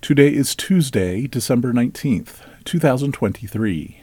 Today is Tuesday, December 19th, 2023.